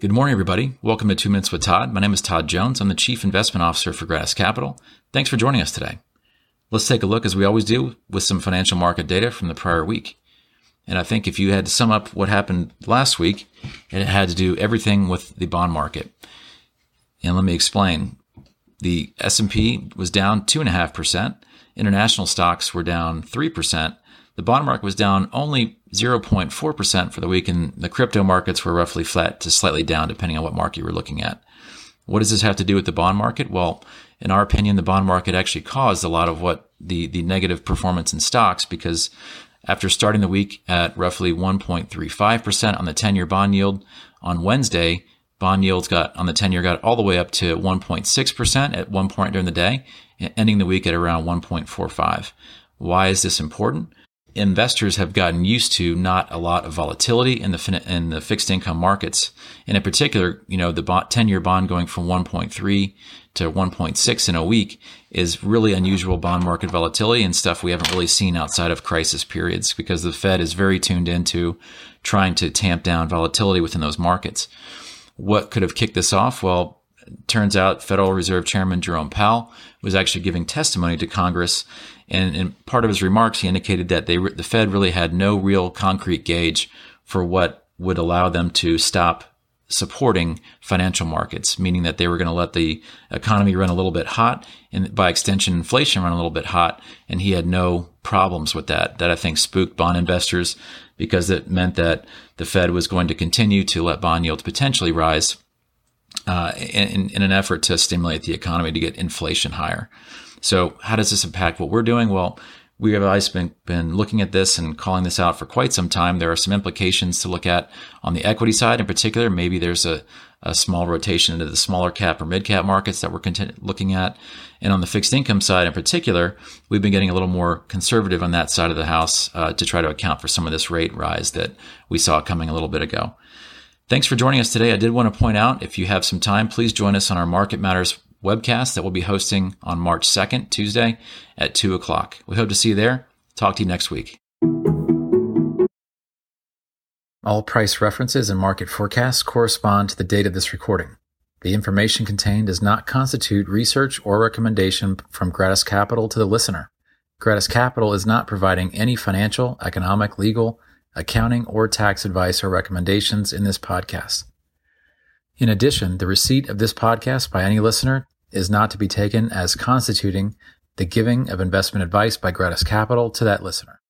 Good morning, everybody. Welcome to Two Minutes with Todd. My name is Todd Jones. I'm the Chief Investment Officer for Gratus Capital. Thanks for joining us today. Let's take a look, as we always do, with some financial market data from the prior week. And I think if you had to sum up what happened last week, it had to do everything with the bond market. And let me explain. The S&P was down 2.5%. International stocks were down 3%. The bond market was down only 0.4% for the week, and the crypto markets were roughly flat to slightly down, depending on what market you were looking at. What does this have to do with the bond market? Well, in our opinion, the bond market actually caused a lot of what the, the negative performance in stocks because after starting the week at roughly 1.35% on the 10 year bond yield on Wednesday, bond yields got on the 10 year got all the way up to 1.6% at one point during the day, ending the week at around 1.45. Why is this important? Investors have gotten used to not a lot of volatility in the in the fixed income markets, and in particular, you know, the ten year bond going from 1.3 to 1.6 in a week is really unusual bond market volatility and stuff we haven't really seen outside of crisis periods because the Fed is very tuned into trying to tamp down volatility within those markets. What could have kicked this off? Well, turns out Federal Reserve Chairman Jerome Powell was actually giving testimony to Congress. And in part of his remarks, he indicated that they, the Fed really had no real concrete gauge for what would allow them to stop supporting financial markets, meaning that they were going to let the economy run a little bit hot and by extension, inflation run a little bit hot. And he had no problems with that. That I think spooked bond investors because it meant that the Fed was going to continue to let bond yields potentially rise uh, in, in an effort to stimulate the economy to get inflation higher. So, how does this impact what we're doing? Well, we have been, been looking at this and calling this out for quite some time. There are some implications to look at on the equity side in particular. Maybe there's a, a small rotation into the smaller cap or mid cap markets that we're looking at. And on the fixed income side in particular, we've been getting a little more conservative on that side of the house uh, to try to account for some of this rate rise that we saw coming a little bit ago. Thanks for joining us today. I did want to point out if you have some time, please join us on our Market Matters webcast that we'll be hosting on March 2nd, Tuesday at 2 o'clock. We hope to see you there. Talk to you next week. All price references and market forecasts correspond to the date of this recording. The information contained does not constitute research or recommendation from Gratus Capital to the listener. Gratus Capital is not providing any financial, economic, legal, accounting, or tax advice or recommendations in this podcast. In addition, the receipt of this podcast by any listener is not to be taken as constituting the giving of investment advice by Gratus Capital to that listener.